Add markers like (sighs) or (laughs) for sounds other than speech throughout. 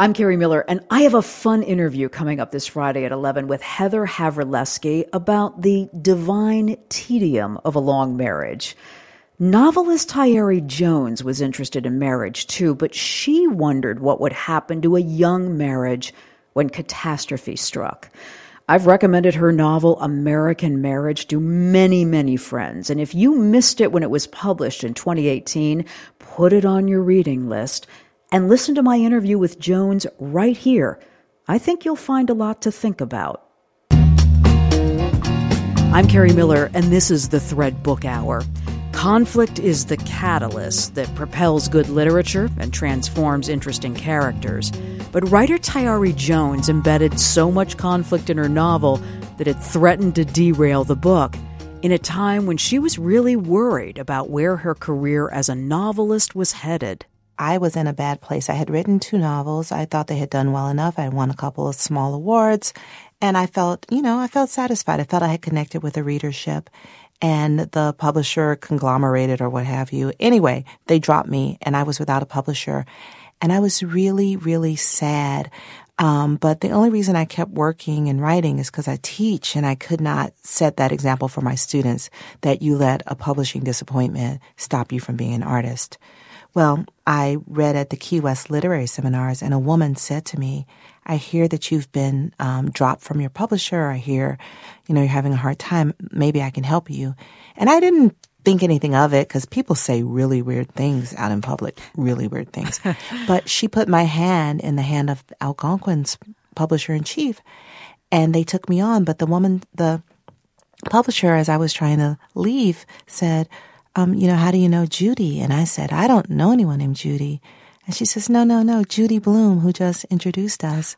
I'm Kerri Miller, and I have a fun interview coming up this Friday at 11 with Heather Havrilesky about the divine tedium of a long marriage. Novelist Tayari Jones was interested in marriage too, but she wondered what would happen to a young marriage when catastrophe struck. I've recommended her novel American Marriage to many, many friends, and if you missed it when it was published in 2018, put it on your reading list and listen to my interview with Jones right here. I think you'll find a lot to think about. I'm Kerri Miller, and this is the Thread Book Hour. Conflict is the catalyst that propels good literature and transforms interesting characters. But writer Tayari Jones embedded so much conflict in her novel that it threatened to derail the book in a time when she was really worried about where her career as a novelist was headed. I was in a bad place. I had written two novels. I thought they had done well enough. I had won a couple of small awards and I felt, you know, I felt satisfied. I felt I had connected with the readership and the publisher conglomerated or what have you. Anyway, they dropped me and I was without a publisher and I was really, really sad. Um, but the only reason I kept working and writing is because I teach and I could not set that example for my students that you let a publishing disappointment stop you from being an artist. Well, I read at the Key West Literary Seminars, and a woman said to me, I hear that you've been um, dropped from your publisher. I hear, you know, you're having a hard time. Maybe I can help you. And I didn't think anything of it because people say really weird things out in public, really weird things. (laughs) but she put my hand in the hand of Algonquin's publisher in chief, and they took me on. But the woman, the publisher, as I was trying to leave, said, um, you know, how do you know Judy? And I said, I don't know anyone named Judy. And she says, no, no, no, Judy Blume, who just introduced us.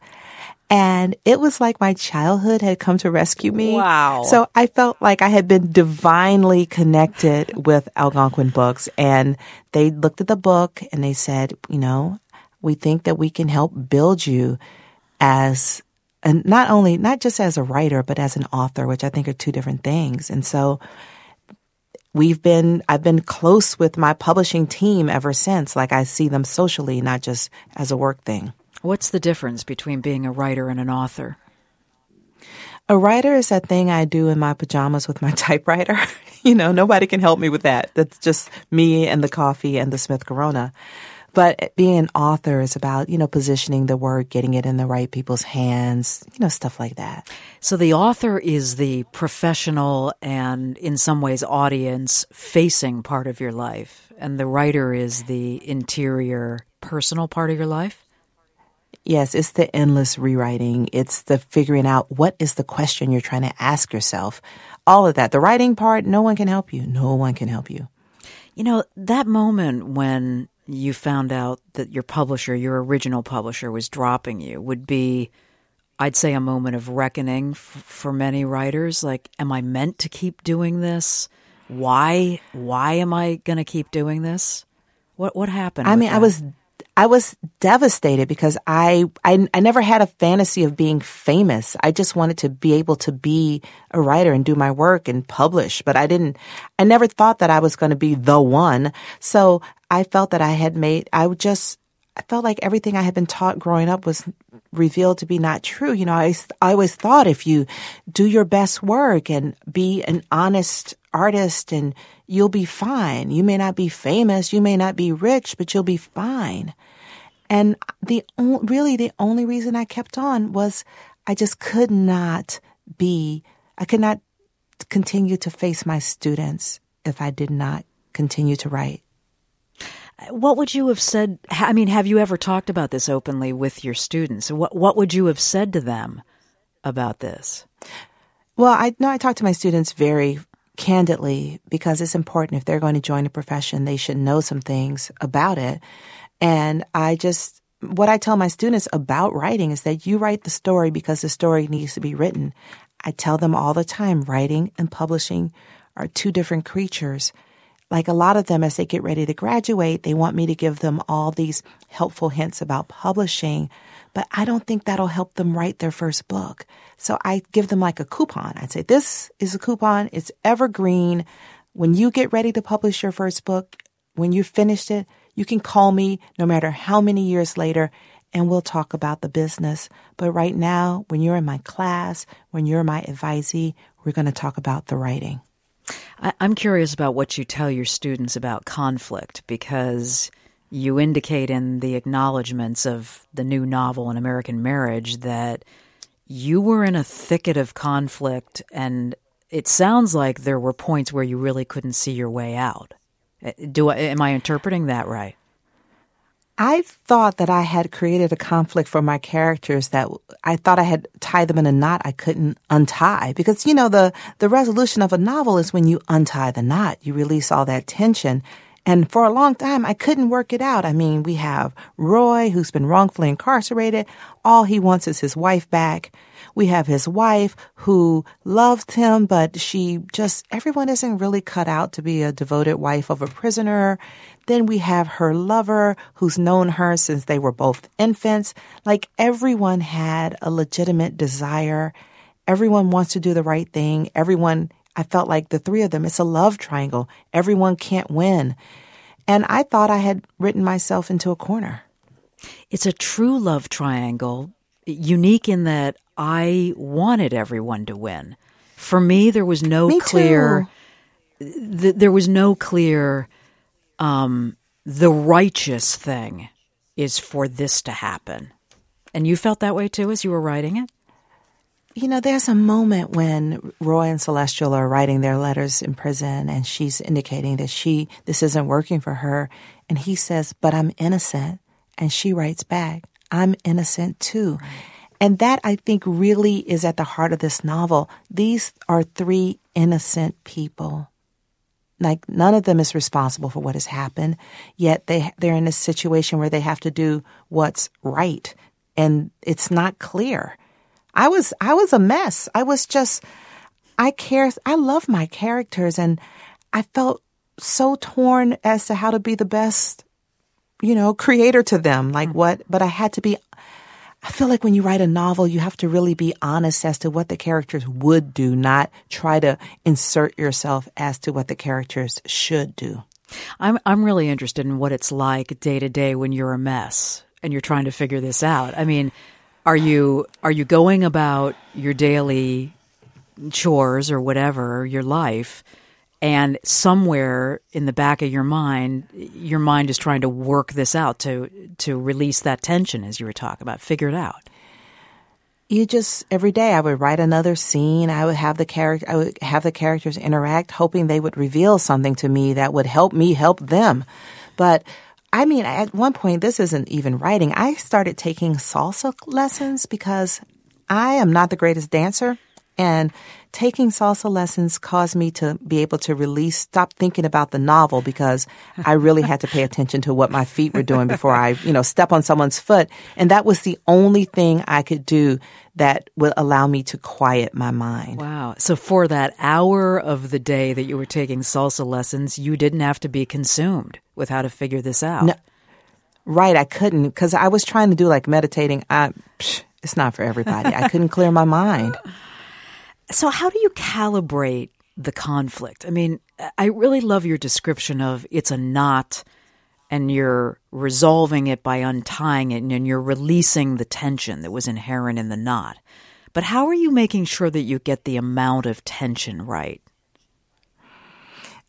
And it was like my childhood had come to rescue me. Wow. So I felt like I had been divinely connected with Algonquin Books. And they looked at the book and they said, you know, we think that we can help build you as and not only not just as a writer but as an author which i think are two different things and so we've been I've been close with my publishing team ever since. Like I see them socially, not just as a work thing. What's the difference between being a writer and an author? A writer is that thing I do in my pajamas with my (laughs) typewriter. (laughs) you know, nobody can help me with that. That's just me and the coffee and the Smith Corona. But being an author is about, you know, positioning the work, getting it in the right people's hands, you know, stuff like that. So the author is the professional and in some ways audience facing part of your life. And the writer is the interior personal part of your life? Yes, it's the endless rewriting. It's the figuring out what is the question you're trying to ask yourself. All of that. The writing part, no one can help you. No one can help you. You know, that moment when you found out that your publisher, your original publisher, was dropping you would be, I'd say, a moment of reckoning f- for many writers. Like, am I meant to keep doing this? Why? Why am I going to keep doing this? What What happened? I mean, that? I was I was devastated because I, I I never had a fantasy of being famous. I just wanted to be able to be a writer and do my work and publish, but I didn't I never thought that I was going to be the one. So I felt that I had made I just I felt like everything I had been taught growing up was revealed to be not true. You know, I, I always thought if you do your best work and be an honest artist and you'll be fine. You may not be famous, you may not be rich, but you'll be fine. And the really the only reason I kept on was I just could not be I could not continue to face my students if I did not continue to write. What would you have said? I mean, have you ever talked about this openly with your students? What What would you have said to them about this? Well, I know I talk to my students very candidly because it's important if they're going to join a profession, they should know some things about it. And I just, what I tell my students about writing is that you write the story because the story needs to be written. I tell them all the time writing and publishing are two different creatures. Like a lot of them, as they get ready to graduate, they want me to give them all these helpful hints about publishing, but I don't think that'll help them write their first book. So I give them like a coupon. I'd say, this is a coupon. It's evergreen. When you get ready to publish your first book, when you've finished it, you can call me no matter how many years later and we'll talk about the business. But right now, when you're in my class, when you're my advisee, we're going to talk about the writing. I'm curious about what you tell your students about conflict because you indicate in the acknowledgments of the new novel, An American Marriage, that you were in a thicket of conflict, and it sounds like there were points where you really couldn't see your way out. Uh, do I, am I interpreting that right? I thought that I had created a conflict for my characters that I thought I had tied them in a knot I couldn't untie. Because, you know, the, the resolution of a novel is when you untie the knot, you release all that tension. And for a long time, I couldn't work it out. I mean, we have Roy, who's been wrongfully incarcerated. All he wants is his wife back. We have his wife who loved him, but she just, everyone isn't really cut out to be a devoted wife of a prisoner. Then we have her lover who's known her since they were both infants. Like everyone had a legitimate desire. Everyone wants to do the right thing. Everyone, I felt like the three of them, it's a love triangle. Everyone can't win. And I thought I had written myself into a corner. It's a true love triangle, unique in that I wanted everyone to win. For me, there was no me clear. Th- there was no clear. Um, the righteous thing is for this to happen, and you felt that way too as you were writing it. You know, there's a moment when Roy and Celestial are writing their letters in prison, and she's indicating that she this isn't working for her, and he says, "But I'm innocent," and she writes back, "I'm innocent too." Right. And that I think really is at the heart of this novel. These are three innocent people. Like none of them is responsible for what has happened, yet they they're in a situation where they have to do what's right, and it's not clear. I was I was a mess. I was just I care I love my characters and I felt so torn as to how to be the best, you know, creator to them. Like mm. what but I had to be I feel like when you write a novel, you have to really be honest as to what the characters would do, not try to insert yourself as to what the characters should do. I'm I'm really interested in what it's like day to day when you're a mess and you're trying to figure this out. I mean, are you are you going about your daily chores or whatever, your life, and somewhere in the back of your mind your mind is trying to work this out to to release that tension as you were talking about figure it out you just every day i would write another scene i would have the character i would have the characters interact hoping they would reveal something to me that would help me help them but I mean, at one point, this isn't even writing. I started taking salsa lessons because I am not the greatest dancer. And taking salsa lessons caused me to be able to release, stop thinking about the novel because I really had to pay attention to what my feet were doing before I, you know, step on someone's foot. And that was the only thing I could do that would allow me to quiet my mind. Wow. So for that hour of the day that you were taking salsa lessons, you didn't have to be consumed with how to figure this out. No, right. I couldn't because I was trying to do like meditating. I, psh, it's not for everybody. I couldn't clear my mind. (laughs) So, how do you calibrate the conflict? I mean, I really love your description of it's a knot and you're resolving it by untying it and you're releasing the tension that was inherent in the knot. But how are you making sure that you get the amount of tension right?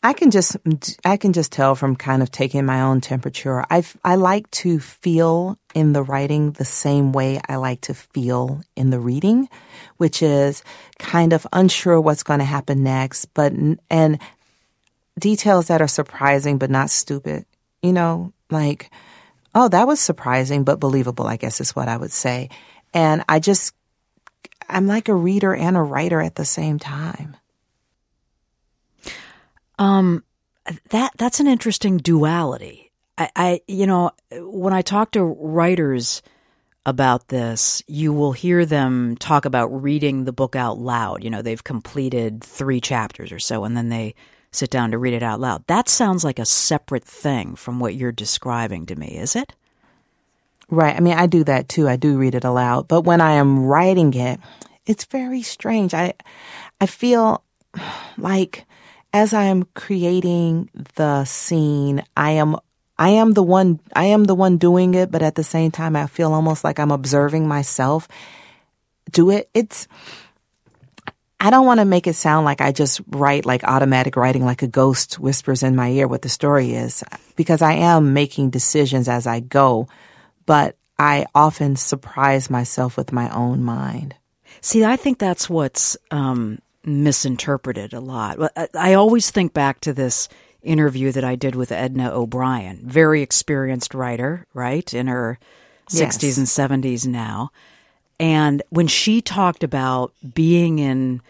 I can just I can just tell from kind of taking my own temperature. I I like to feel in the writing the same way I like to feel in the reading, which is kind of unsure what's going to happen next, but and details that are surprising but not stupid. You know, like oh, that was surprising but believable, I guess is what I would say. And I just I'm like a reader and a writer at the same time. Um, that that's an interesting duality. I, I, you know, when I talk to writers about this, you will hear them talk about reading the book out loud. You know, they've completed three chapters or so, and then they sit down to read it out loud. That sounds like a separate thing from what you're describing to me, is it? Right. I mean, I do that too. I do read it aloud, but when I am writing it, it's very strange. I, I feel (sighs) like as I am creating the scene, I am I am the one, I am the one doing it, but at the same time, I feel almost like I'm observing myself do it. It's, I don't want to make it sound like I just write like automatic writing, like a ghost whispers in my ear what the story is, because I am making decisions as I go, but I often surprise myself with my own mind. See, I think that's what's um, misinterpreted a lot. I always think back to this interview that I did with Edna O'Brien, very experienced writer, right, in her yes. 60s and 70s now. And when she talked about being in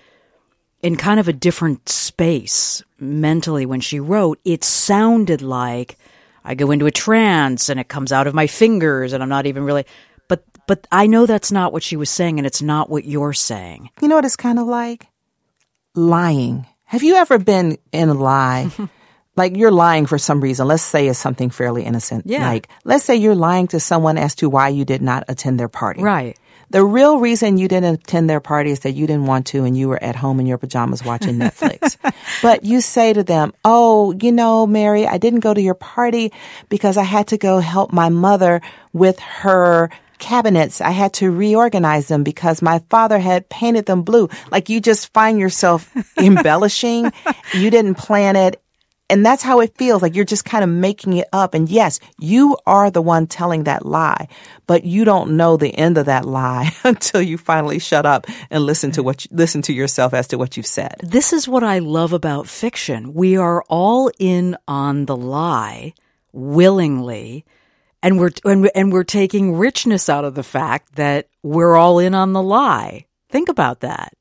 in kind of a different space mentally when she wrote, it sounded like I go into a trance and it comes out of my fingers and I'm not even really but but I know that's not what she was saying and it's not what you're saying. You know what it's kind of like? Lying. Have you ever been in a lie? (laughs) like you're lying for some reason. Let's say it's something fairly innocent. Yeah. Like let's say you're lying to someone as to why you did not attend their party. Right. The real reason you didn't attend their party is that you didn't want to and you were at home in your pajamas watching (laughs) Netflix. but you say to them, Oh, you know, Mary, I didn't go to your party because I had to go help my mother with her cabinets. I had to reorganize them because my father had painted them blue. Like you just find yourself (laughs) embellishing. You didn't plan it and that's how it feels. Like you're just kind of making it up. And yes, you are the one telling that lie, but you don't know the end of that lie (laughs) until you finally shut up and listen to what you, listen to yourself as to what you've said. This is what I love about fiction. We are all in on the lie willingly. And we're, and, and we're taking richness out of the fact that we're all in on the lie. Think about that.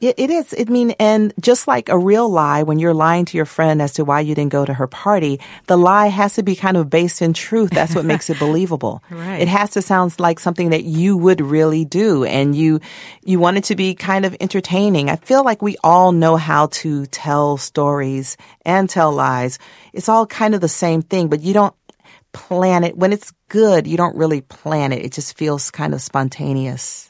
It, it is. I mean, and just like a real lie, when you're lying to your friend as to why you didn't go to her party, the lie has to be kind of based in truth. That's what makes it (laughs) believable. Right. It has to sound like something that you would really do, and you you want it to be kind of entertaining. I feel like we all know how to tell stories and tell lies. It's all kind of the same thing, but you don't plan it. When it's good, you don't really plan it. It just feels kind of spontaneous.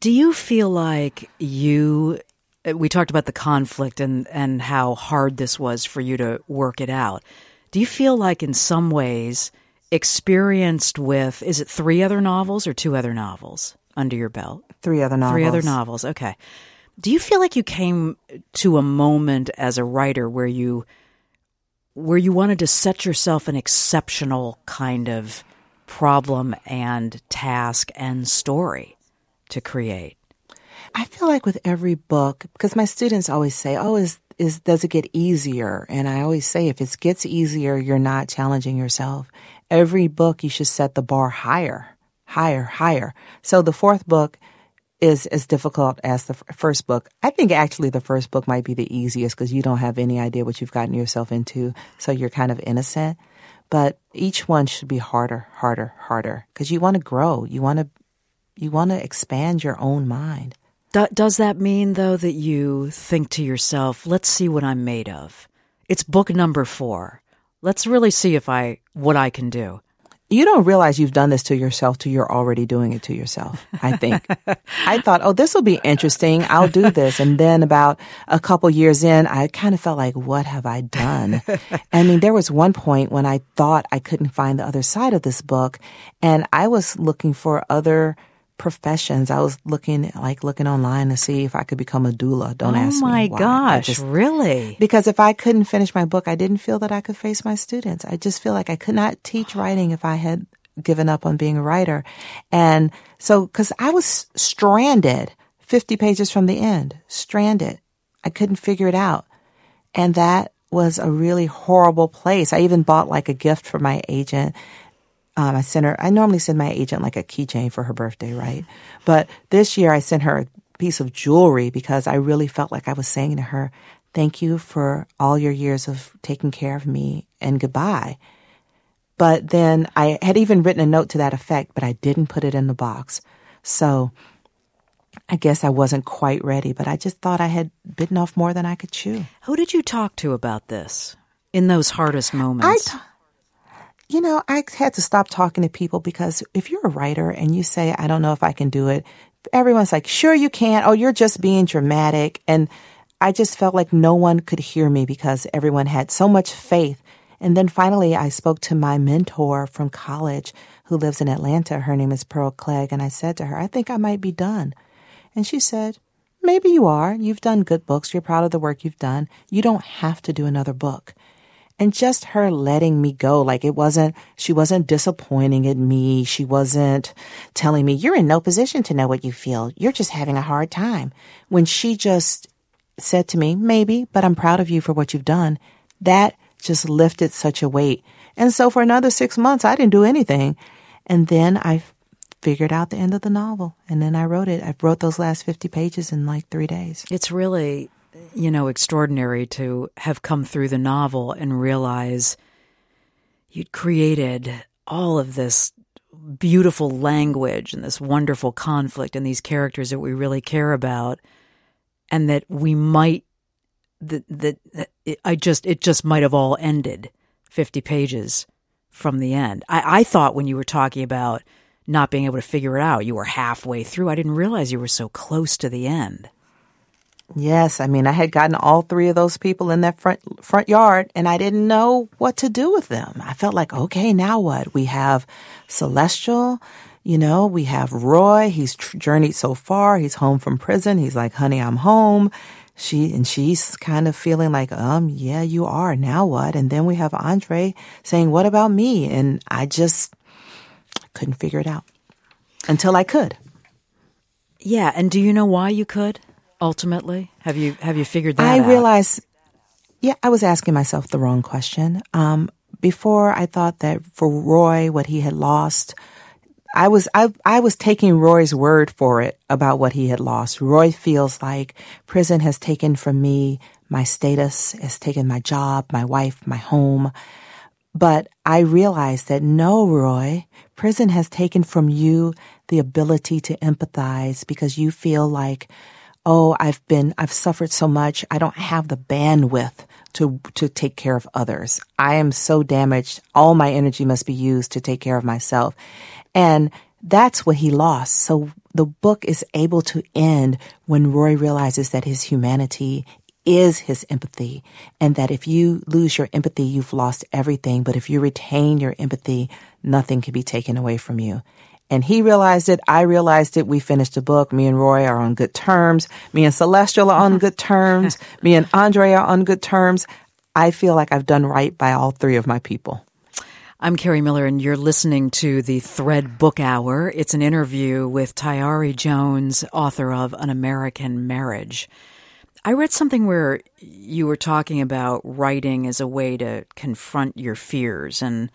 Do you feel like you uh, we talked about the conflict and and how hard this was for you to work it out. Do you feel like in some ways experienced with is it three other novels or two other novels under your belt? Three other novels. Three other novels. Okay. Do you feel like you came to a moment as a writer where you where you wanted to set yourself an exceptional kind of problem and task and story? To create? I feel like with every book, because my students always say, "Oh, is is does it get easier?" And I always say, if it gets easier, you're not challenging yourself. Every book, you should set the bar higher, higher, higher. So the fourth book is as difficult as the f- first book. I think actually the first book might be the easiest because you don't have any idea what you've gotten yourself into, so you're kind of innocent. But each one should be harder, harder, harder because you want to grow. You want to you want to expand your own mind. does that mean, though, that you think to yourself, let's see what I'm made of? It's book number four. Let's really see if I, what I can do. You don't realize you've done this to yourself till you're already doing it to yourself, I think. (laughs) I thought, oh, this will be interesting. I'll do this. And then about a couple years in, I kind of felt like, what have I done? (laughs) I mean, there was one point when I thought I couldn't find the other side of this book and I was looking for other professions. I was looking like looking online to see if I could become a doula. Don't oh ask me. Oh my gosh, just, really? Because if I couldn't finish my book, I didn't feel that I could face my students. I just feel like I could not teach writing if I had given up on being a writer. And so, cause I was stranded 50 pages from the end, stranded. I couldn't figure it out. And that was a really horrible place. I even bought like a gift for my agent um, I sent her, I normally send my agent like a keychain for her birthday, right? But this year I sent her a piece of jewelry because I really felt like I was saying to her, thank you for all your years of taking care of me and goodbye. But then I had even written a note to that effect, but I didn't put it in the box. So I guess I wasn't quite ready, but I just thought I had bitten off more than I could chew. Who did you talk to about this in those hardest moments? I, you know, I had to stop talking to people because if you're a writer and you say, I don't know if I can do it, everyone's like, sure you can. Oh, you're just being dramatic. And I just felt like no one could hear me because everyone had so much faith And then finally, I spoke to my mentor from college who lives in Atlanta. Her name is Pearl Clegg. And I said to her, I think I might be done. And she said, Maybe you are. You've done good books. You're proud of the work you've done. You don't have to do another book. And just her letting me go, like it wasn't, she wasn't disappointing at me. She wasn't telling me, you're in no position to know what you feel. You're just having a hard time. When she just said to me, maybe, but I'm proud of you for what you've done, that just lifted such a weight. And so for another six months, I didn't do anything. And then I figured out the end of the novel. And then I wrote it. I wrote those last 50 pages in like three days. It's really, you know, extraordinary to have come through the novel and realize you'd created all of this beautiful language and this wonderful conflict and these characters that we really care about and that we might that that, that it, I just it just might have all ended 50 pages from the end. I, I thought when you were talking about not being able to figure it out, you were halfway through. I didn't realize you were so close to the end. Yes, I mean I had gotten all three of those people in that front front yard and I didn't know what to do with them. I felt like, okay, now what? We have Celestial, you know, we have Roy, he's journeyed so far, he's home from prison. He's like, "Honey, I'm home." She and she's kind of feeling like, "Um, yeah, you are. Now what?" And then we have Andre saying, "What about me?" And I just couldn't figure it out until I could. Yeah, and do you know why you could? Ultimately? Have you have you figured that I out? realized yeah, I was asking myself the wrong question. Um, before I thought that for Roy what he had lost I was I I was taking Roy's word for it about what he had lost. Roy feels like prison has taken from me my status, has taken my job, my wife, my home. But I realized that no, Roy, prison has taken from you the ability to empathize because you feel like oh, I've been, I've suffered so much. I don't have the bandwidth to, to take care of others. I am so damaged. All my energy must be used to take care of myself. And that's what he lost. So the book is able to end when Roy realizes that his humanity is his empathy and that if you lose your empathy, you've lost everything. But if you retain your empathy, nothing can be taken away from you. And he realized it. I realized it. We finished the book. Me and Roy are on good terms. Me and Celestial are on good terms. (laughs) Me and Andre are on good terms. I feel like I've done right by all three of my people. I'm Kerri Miller, and you're listening to the Thread Book Hour. It's an interview with Tayari Jones, author of An American Marriage. I read something where you were talking about writing as a way to confront your fears and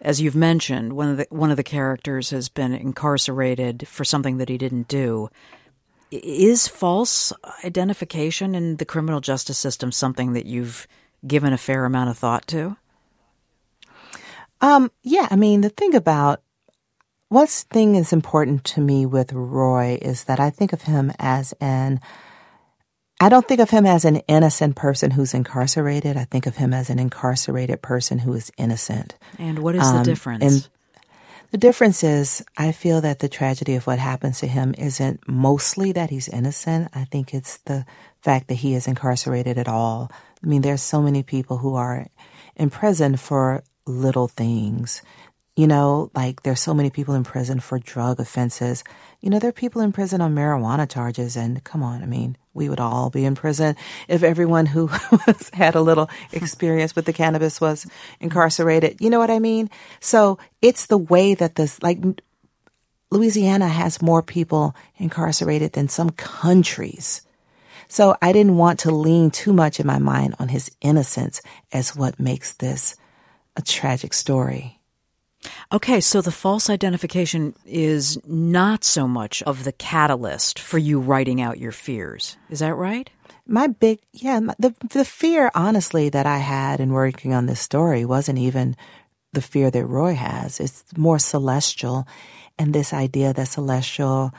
as you've mentioned, one of the one of the characters has been incarcerated for something that he didn't do. Is false identification in the criminal justice system something that you've given a fair amount of thought to? Um, yeah, I mean, the thing about what's thing is important to me with Roy is that I think of him as an I don't think of him as an innocent person who's incarcerated. I think of him as an incarcerated person who is innocent. And what is um, the difference? And the difference is, I feel that the tragedy of what happens to him isn't mostly that he's innocent. I think it's the fact that he is incarcerated at all. I mean, there's so many people who are in prison for little things. You know, like there's so many people in prison for drug offenses. You know, there are people in prison on marijuana charges, and come on, I mean, we would all be in prison if everyone who (laughs) had a little experience with the cannabis was incarcerated. You know what I mean? So it's the way that this, like, Louisiana has more people incarcerated than some countries. So I didn't want to lean too much in my mind on his innocence as what makes this a tragic story. Okay, so the false identification is not so much of the catalyst for you writing out your fears. Is that right? My big, yeah, the, the fear, honestly, that I had in working on this story wasn't even the fear that Roy has. It's more celestial and this idea that celestial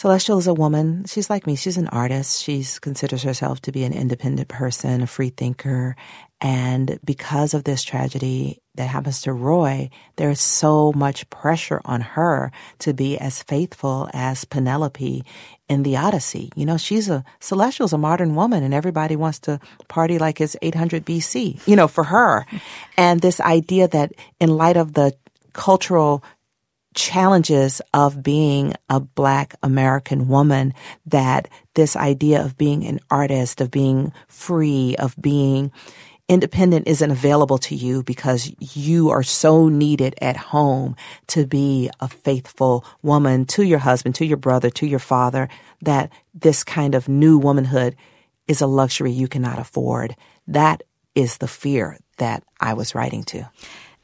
Celestial is a woman. She's like me. She's an artist. She considers herself to be an independent person, a free thinker. And because of this tragedy, that happens to Roy, there's so much pressure on her to be as faithful as Penelope in the Odyssey. You know, she's a celestial's a modern woman and everybody wants to party like it's 800 BC, you know, for her. (laughs) And this idea that in light of the cultural challenges of being a black American woman that this idea of being an artist, of being free, of being independent isn't available to you because you are so needed at home to be a faithful woman to your husband, to your brother, to your father, that this kind of new womanhood is a luxury you cannot afford. That is the fear that I was writing to.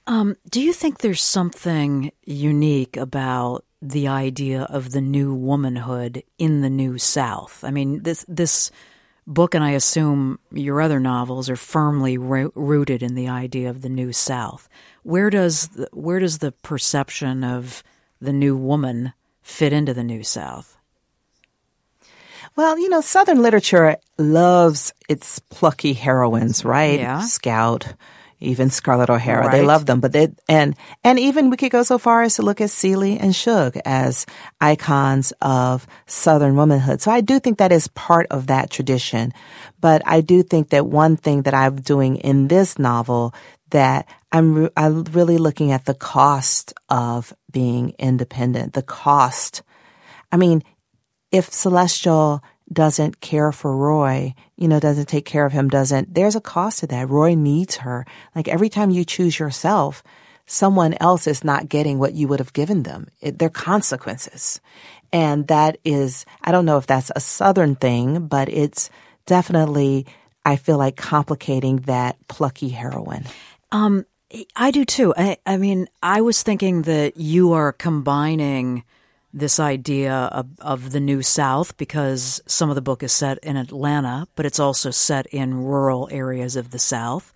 Um, do you think there's something unique about the idea of the new womanhood in the new South? I mean, this this book, and I assume your other novels are firmly ro- rooted in the idea of the new South. Where does the, where does the perception of the new woman fit into the new South? Well, you know, Southern literature loves its plucky heroines, right? Yeah. Scout, even Scarlett O'Hara. Right. They love them, but they and and even we could go so far as to look at Celie and Shug as icons of Southern womanhood. So I do think that is part of that tradition. But I do think that one thing that I'm doing in this novel that I'm re- I'm really looking at the cost of being independent, the cost. I mean, if Celestial doesn't care for Roy, you know, doesn't take care of him, doesn't, there's a cost to that. Roy needs her. Like every time you choose yourself, someone else is not getting what you would have given them. It, there are consequences. And that is, I don't know if that's a Southern thing, but it's definitely, I feel like complicating that plucky heroine. Um, I do too. I, I mean, I was thinking that you are combining this idea of, of the New South because some of the book is set in Atlanta, but it's also set in rural areas of the South.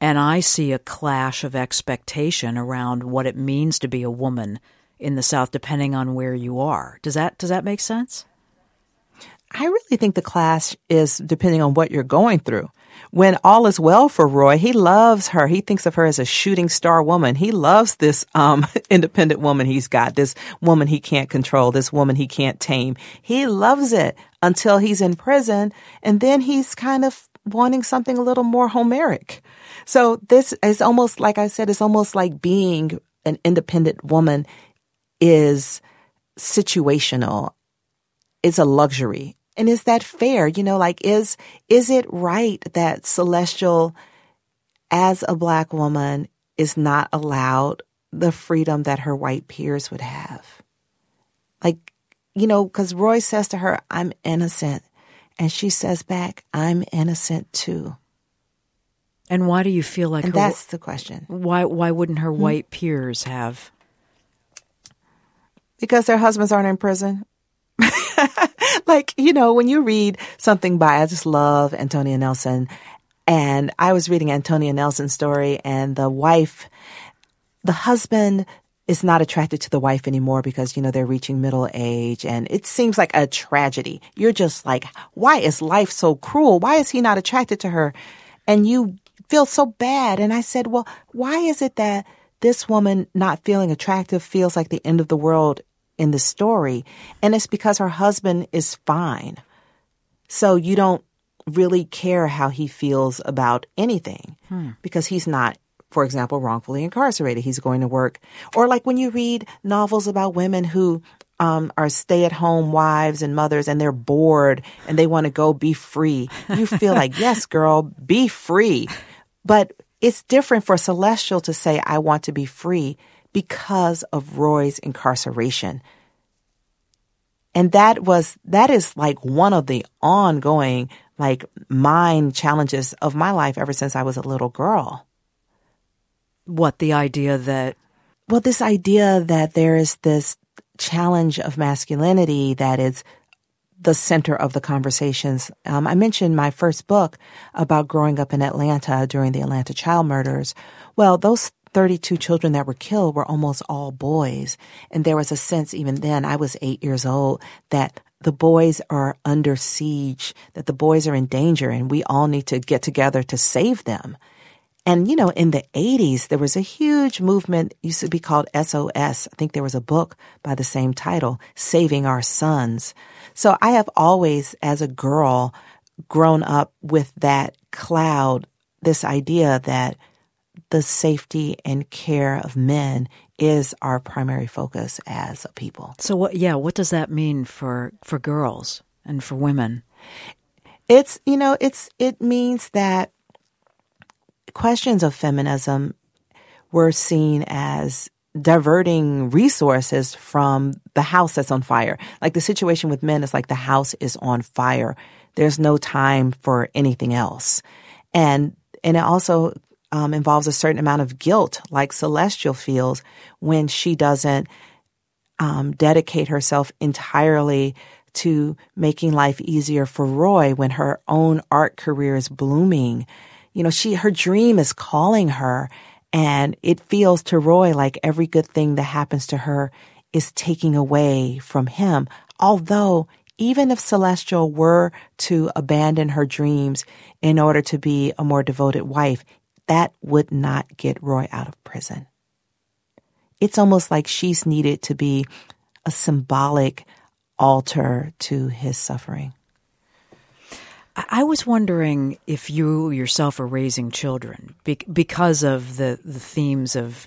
And I see a clash of expectation around what it means to be a woman in the South, depending on where you are. Does that does that make sense? I really think the clash is depending on what you're going through. When all is well for Roy, he loves her. He thinks of her as a shooting star woman. He loves this um, (laughs) independent woman he's got, this woman he can't control, this woman he can't tame. He loves it until he's in prison, and then he's kind of wanting something a little more Homeric. So this is almost like I said, it's almost like being an independent woman is situational. It's a luxury. And is that fair? You know, like is is it right that Celestial as a black woman is not allowed the freedom that her white peers would have? Like, you know, cuz Roy says to her, "I'm innocent." And she says back, "I'm innocent too." And why do you feel like And her, that's the question. why why wouldn't her hmm. white peers have Because their husbands aren't in prison. (laughs) like, you know, when you read something by, I just love Antonya Nelson. And I was reading Antonya Nelson's story and the wife, the husband is not attracted to the wife anymore because, you know, they're reaching middle age and it seems like a tragedy. You're just like, why is life so cruel? Why is he not attracted to her? And you feel so bad. And I said, well, why is it that this woman not feeling attractive feels like the end of the world in the story. And it's because her husband is fine. So you don't really care how he feels about anything because he's not, for example, wrongfully incarcerated. He's going to work. Or like when you read novels about women who um, are stay at home wives and mothers and they're bored and they want to go be free. You feel like, (laughs) yes, girl, be free. But it's different for Celestial to say, I want to be free because of Roy's incarceration. And that was, that is like one of the ongoing, like mind challenges of my life ever since I was a little girl. what the idea that Well, this idea that there is this challenge of masculinity that is the center of the conversations. Um, I mentioned my first book about growing up in Atlanta during the Atlanta child murders. Well, those 32 children that were killed were almost all boys. And there was a sense even then, I was eight years old, that the boys are under siege, that the boys are in danger and we all need to get together to save them. And, you know, in the 80s, there was a huge movement, used to be called SOS. I think there was a book by the same title, Saving Our Sons. So I have always, as a girl, grown up with that cloud, this idea that the safety and care of men is our primary focus as a people. So what yeah, what does that mean for for girls and for women? It's you know, it's it means that questions of feminism were seen as diverting resources from the house that's on fire. Like the situation with men is like the house is on fire. There's no time for anything else. And and it also um, involves a certain amount of guilt, like Celestial feels when she doesn't um, dedicate herself entirely to making life easier for Roy when her own art career is blooming. You know, she, her dream is calling her and it feels to Roy like every good thing that happens to her is taking away from him. Although even if Celestial were to abandon her dreams in order to be a more devoted wife, that would not get Roy out of prison. It's almost like she's needed to be a symbolic altar to his suffering. I was wondering if you yourself are raising children because of the, the themes of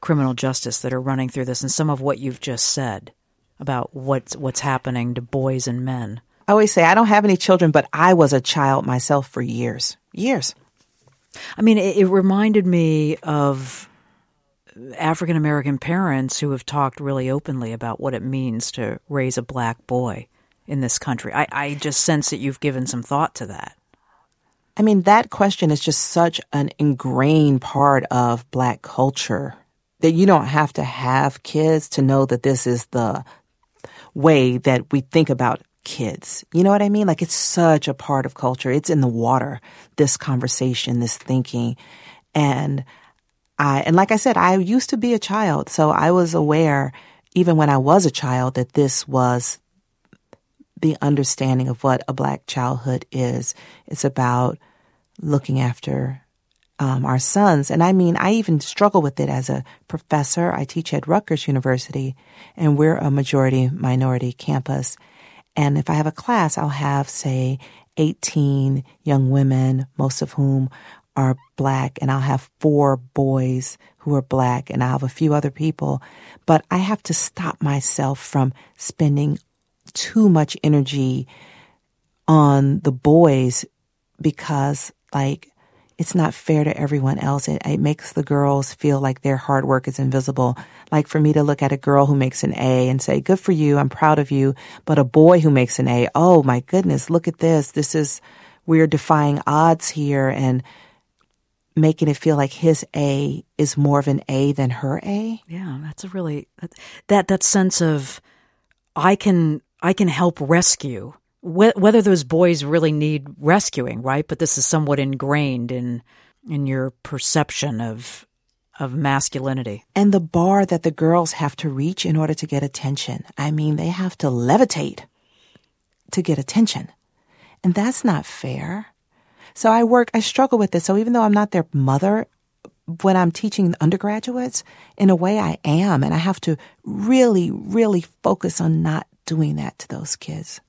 criminal justice that are running through this and some of what you've just said about what's what's happening to boys and men. I always say I don't have any children, but I was a child myself for years. Years. I mean, it, it reminded me of African American parents who have talked really openly about what it means to raise a black boy in this country. I, I just sense that you've given some thought to that. I mean, that question is just such an ingrained part of black culture that you don't have to have kids to know that this is the way that we think about kids. You know what I mean? Like it's such a part of culture. It's in the water, this conversation, this thinking. And I, and like I said, I used to be a child. So I was aware, even when I was a child, that this was the understanding of what a black childhood is. It's about looking after um, our sons. And I mean, I even struggle with it as a professor. I teach at Rutgers University, and we're a majority minority campus. And if I have a class, I'll have, say, 18 young women, most of whom are black, and I'll have four boys who are black, and I'll have a few other people. But I have to stop myself from spending too much energy on the boys because, like, it's not fair to everyone else. It, it, makes the girls feel like their hard work is invisible. Like for me to look at a girl who makes an A and say, good for you, I'm proud of you. But a boy who makes an A, oh my goodness, look at this. This is, we're defying odds here and making it feel like his A is more of an A than her A. Yeah, that's a really, that, that sense of, I can, I can help rescue whether those boys really need rescuing, right? But this is somewhat ingrained in in your perception of of masculinity. And the bar that the girls have to reach in order to get attention. I mean, they have to levitate to get attention. And that's not fair. So I work, I struggle with this. So even though I'm not their mother, when I'm teaching undergraduates, in a way I am. And I have to really, really focus on not doing that to those kids.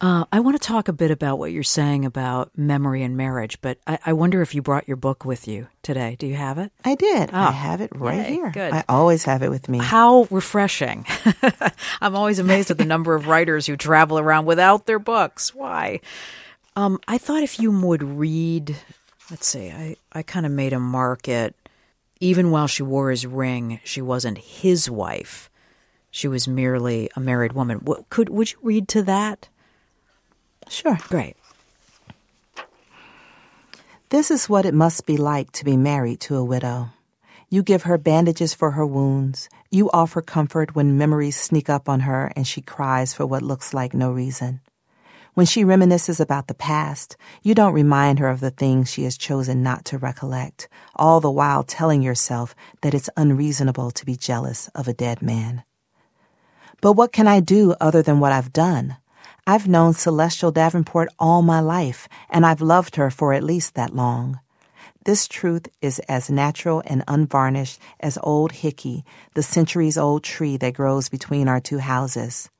Uh, I want to talk a bit about what you're saying about memory and marriage, but I, I, wonder if you brought your book with you today. Do you have it? I did. Oh, I have it right yay, here. Good. I always have it with me. How refreshing. (laughs) I'm always amazed at the number of writers who travel around without their books. Why? Um, I thought if you would read, let's see, I, I kind of made a mark at even while she wore his ring, she wasn't his wife. She was merely a married woman. What, could would you read to that? Sure. Great. This is what it must be like to be married to a widow. You give her bandages for her wounds. You offer comfort when memories sneak up on her and she cries for what looks like no reason. When she reminisces about the past, you don't remind her of the things she has chosen not to recollect, all the while telling yourself that it's unreasonable to be jealous of a dead man. But what can I do other than what I've done? I've known Celestial Davenport all my life, and I've loved her for at least that long. this truth is as natural and unvarnished as old hickey, the centuries old tree that grows between our two houses.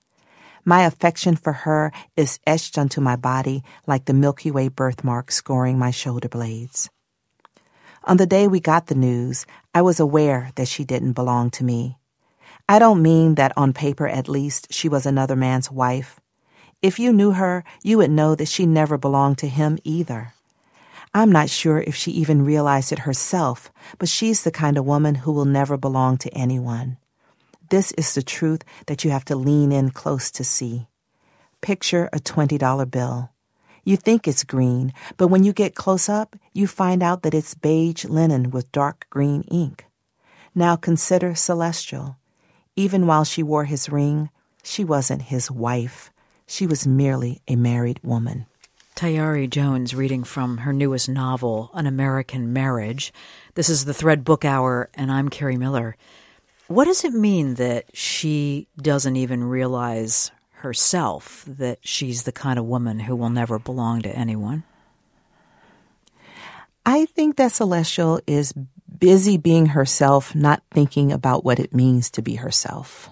My affection for her is etched onto my body like the Milky Way birthmark scoring my shoulder blades. On the day we got the news, I was aware that she didn't belong to me. I don't mean that on paper at least she was another man's wife. If you knew her, you would know that she never belonged to him either. I'm not sure if she even realized it herself, but she's the kind of woman who will never belong to anyone. This is the truth that you have to lean in close to see. Picture a $20 bill. You think it's green, but when you get close up, you find out that it's beige linen with dark green ink. Now consider Celestial. Even while she wore his ring, she wasn't his wife. She was merely a married woman. Tayari Jones reading from her newest novel, An American Marriage. This is the Thread Book Hour, and I'm Kerri Miller. What does it mean that she doesn't even realize herself that she's the kind of woman who will never belong to anyone? I think that Celestial is busy being herself, not thinking about what it means to be herself.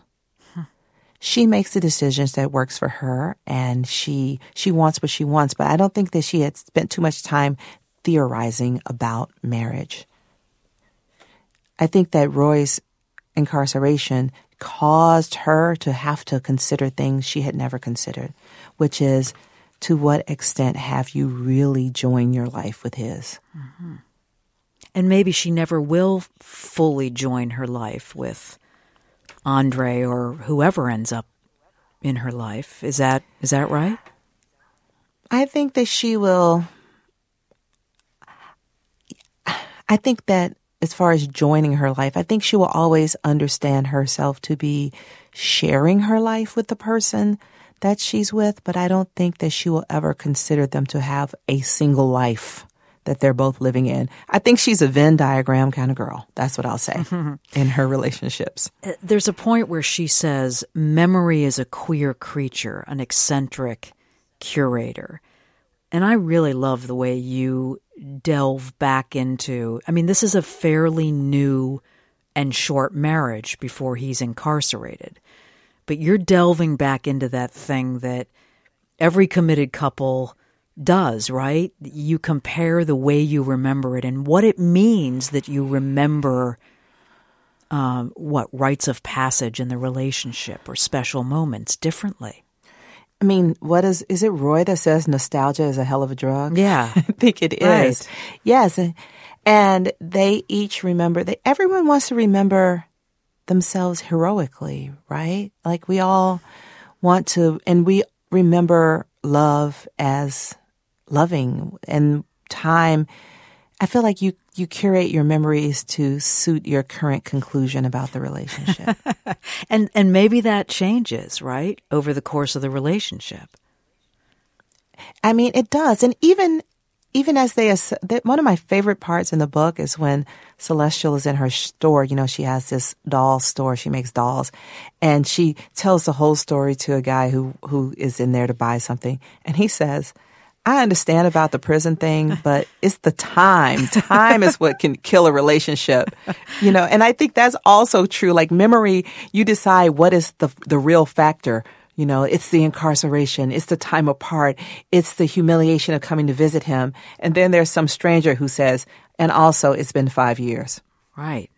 She makes the decisions that works for her and she she wants what she wants, but I don't think that she had spent too much time theorizing about marriage. I think that Roy's incarceration caused her to have to consider things she had never considered, which is to what extent have you really joined your life with his? Mm-hmm. And maybe she never will fully join her life with Andre or whoever ends up in her life. Is that is that right? I think that she will I think that as far as joining her life, I think she will always understand herself to be sharing her life with the person that she's with, but I don't think that she will ever consider them to have a single life that they're both living in. I think she's a Venn diagram kind of girl. That's what I'll say in her relationships. Uh, there's a point where she says memory is a queer creature, an eccentric curator. And I really love the way you delve back into. I mean, this is a fairly new and short marriage before he's incarcerated. But you're delving back into that thing that every committed couple does, right? You compare the way you remember it and what it means that you remember um, what rites of passage in the relationship or special moments differently. I mean, what is is it Roy that says nostalgia is a hell of a drug? Yeah. (laughs) I think it is. Right. Yes. And they each remember that everyone wants to remember themselves heroically, right? Like we all want to and we remember love as loving and time. I feel like you you curate your memories to suit your current conclusion about the relationship. (laughs) and and maybe that changes, right? Over the course of the relationship. I mean, it does. And even even as they, one of my favorite parts in the book is when Celestial is in her store. You know, she has this doll store. She makes dolls and she tells the whole story to a guy who, who is in there to buy something. And he says, I understand about the prison thing, but it's the time. Time is what can kill a relationship, you know, and I think that's also true. Like memory, you decide what is the, the real factor. You know, it's the incarceration. It's the time apart. It's the humiliation of coming to visit him. And then there's some stranger who says, and also it's been five years. Right.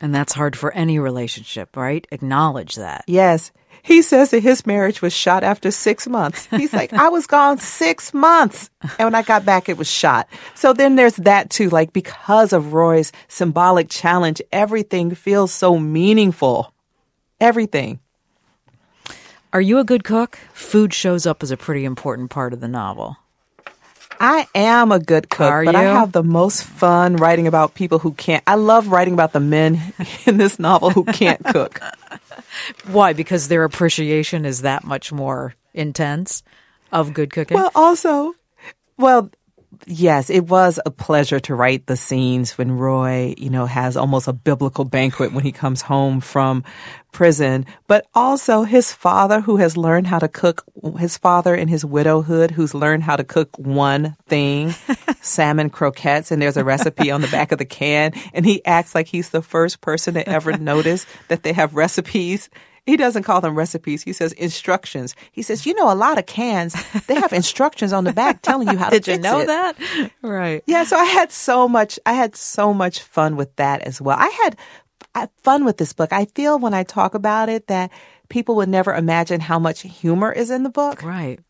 And that's hard for any relationship, right? Acknowledge that. Yes. He says that his marriage was shot after six months. He's like, (laughs) I was gone six months. And when I got back, it was shot. So then there's that too. Like, because of Roy's symbolic challenge, everything feels so meaningful. Everything. Are you a good cook? Food shows up as a pretty important part of the novel. I am a good cook, Are but you? I have the most fun writing about people who can't. I love writing about the men (laughs) in this novel who can't cook. (laughs) Why? Because their appreciation is that much more intense of good cooking? Well, also, well, yes, it was a pleasure to write the scenes when Roy, you know, has almost a biblical banquet when he comes home from prison, but also his father who has learned how to cook, his father in his widowhood who's learned how to cook one thing, (laughs) salmon croquettes, and there's a recipe on the back of the can, and he acts like he's the first person to ever notice that they have recipes he doesn't call them recipes. He says instructions. He says, you know, a lot of cans, they have (laughs) instructions on the back telling you how to Did you know it. that? Right. Yeah. So I had so much, I had so much fun with that as well. I had fun with this book. I feel when I talk about it that people would never imagine how much humor is in the book. Right.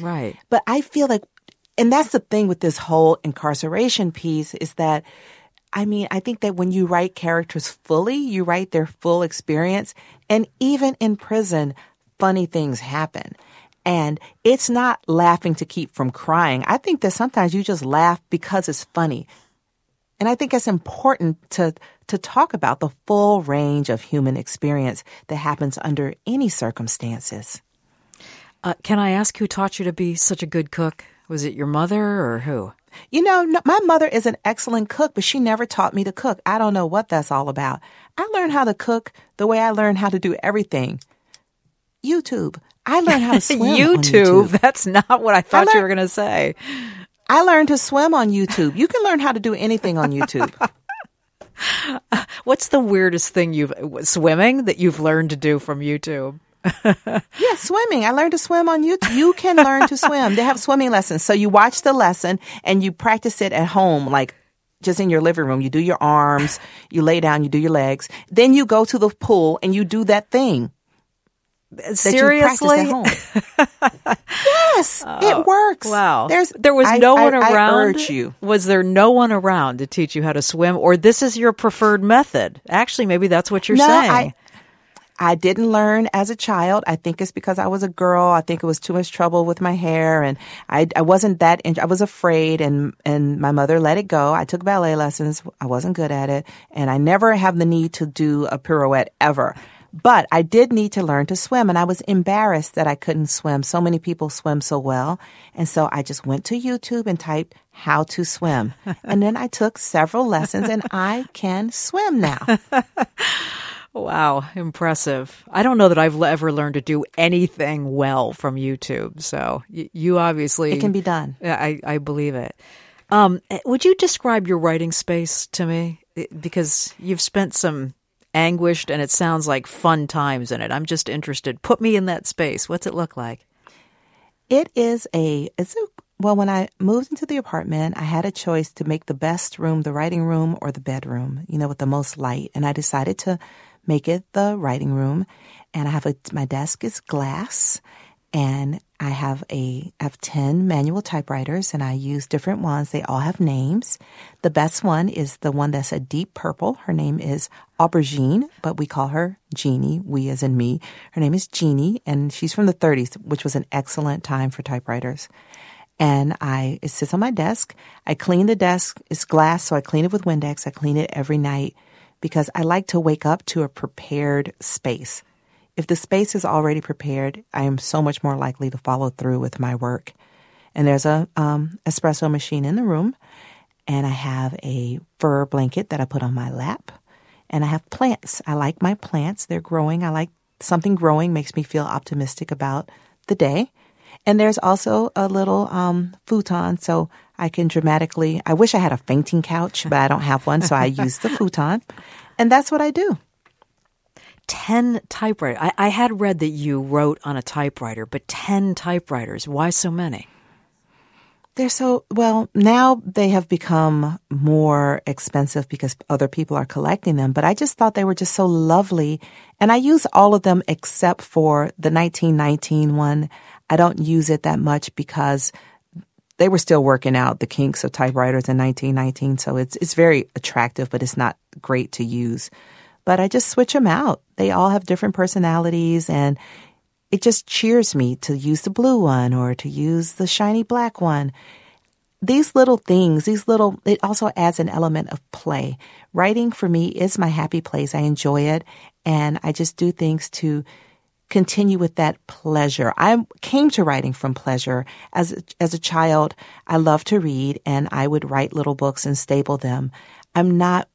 Right. But I feel like, and that's the thing with this whole incarceration piece is that, I mean, I think that when you write characters fully, you write their full experience. And even in prison, funny things happen. And it's not laughing to keep from crying. I think that sometimes you just laugh because it's funny. And I think it's important to, to talk about the full range of human experience that happens under any circumstances. Uh, can I ask who taught you to be such a good cook? Was it your mother or who? You know, no, my mother is an excellent cook, but she never taught me to cook. I don't know what that's all about. I learned how to cook the way I learned how to do everything. YouTube. I learned how to (laughs) swim on YouTube. YouTube. That's not what I thought you learned- were going to say. I learned to swim on YouTube. You can learn how to do anything on YouTube. (laughs) What's the weirdest thing you've swimming that you've learned to do from YouTube? (laughs) Yeah, swimming. I learned to swim on YouTube. You can learn to swim. They have swimming lessons. So you watch the lesson and you practice it at home, like just in your living room. You do your arms, you lay down, you do your legs. Then you go to the pool and you do that thing that Seriously? you practice at home. (laughs) yes, it oh, works. Wow. There's there was I- no I- one I around. you. Was there no one around to teach you how to swim or this is your preferred method? Actually, maybe that's what you're No, saying. I- didn't learn as a child. I think it's because I was a girl. I think it was too much trouble with my hair and I, I wasn't that, in, I was afraid and, and my mother let it go. I took ballet lessons. I wasn't good at it and I never have the need to do a pirouette ever. But I did need to learn to swim and I was embarrassed that I couldn't swim. So many people swim so well. And so I just went to YouTube and typed how to swim. (laughs) and then I took several lessons and I can swim now. (laughs) Wow, impressive. I don't know that I've ever learned to do anything well from YouTube. So y- you obviously It can be done. Yeah, I, I believe it. Um, eh, would you describe your writing space to me? Because you've spent some anguished and it sounds like fun times in it. I'm just interested. Put me in that space. What's it look like? It is a, it's a, well, when I moved into the apartment, I had a choice to make the best room the writing room or the bedroom, you know, with the most light. And I decided to make it the writing room. And I have a, my desk is glass and I have a, I have 10 manual typewriters and I use different ones. They all have names. The best one is the one that's a deep purple. Her name is Aubergine, but we call her Jeannie, we as in me. Her name is Jeannie and she's from the 30s, which was an excellent time for typewriters. And I, it sits on my desk. I clean the desk. It's glass, so I clean it with Windex. I clean it every night because I like to wake up to a prepared space. If the space is already prepared, I am so much more likely to follow through with my work. And there's a um, espresso machine in the room, and I have a fur blanket that I put on my lap, and I have plants. I like my plants; they're growing. I like something growing makes me feel optimistic about the day. And there's also a little um, futon, so I can dramatically. I wish I had a fainting couch, but I don't have one, so I use the futon, and that's what I do. 10 typewriter. I, I had read that you wrote on a typewriter, but 10 typewriters. Why so many? They're so, well, now they have become more expensive because other people are collecting them, but I just thought they were just so lovely. And I use all of them except for the 1919 one. I don't use it that much because they were still working out the kinks of typewriters in 1919. So it's, it's very attractive, but it's not great to use. But I just switch them out. They all have different personalities and it just cheers me to use the blue one or to use the shiny black one. These little things, these little, it also adds an element of play. Writing for me is my happy place. I enjoy it and I just do things to continue with that pleasure. I came to writing from pleasure. As, as a child, I loved to read and I would write little books and staple them. I'm not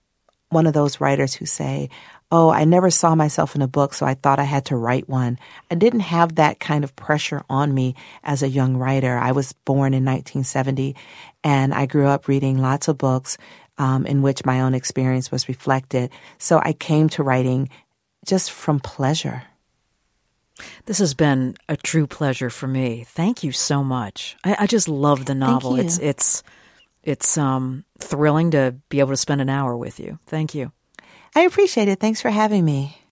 one of those writers who say, Oh, I never saw myself in a book, so I thought I had to write one. I didn't have that kind of pressure on me as a young writer. I was born in 1970 and I grew up reading lots of books um, in which my own experience was reflected. So I came to writing just from pleasure. This has been a true pleasure for me. Thank you so much. I, I just love the novel. It's it's it's um, thrilling to be able to spend an hour with you. Thank you. I appreciate it. Thanks for having me.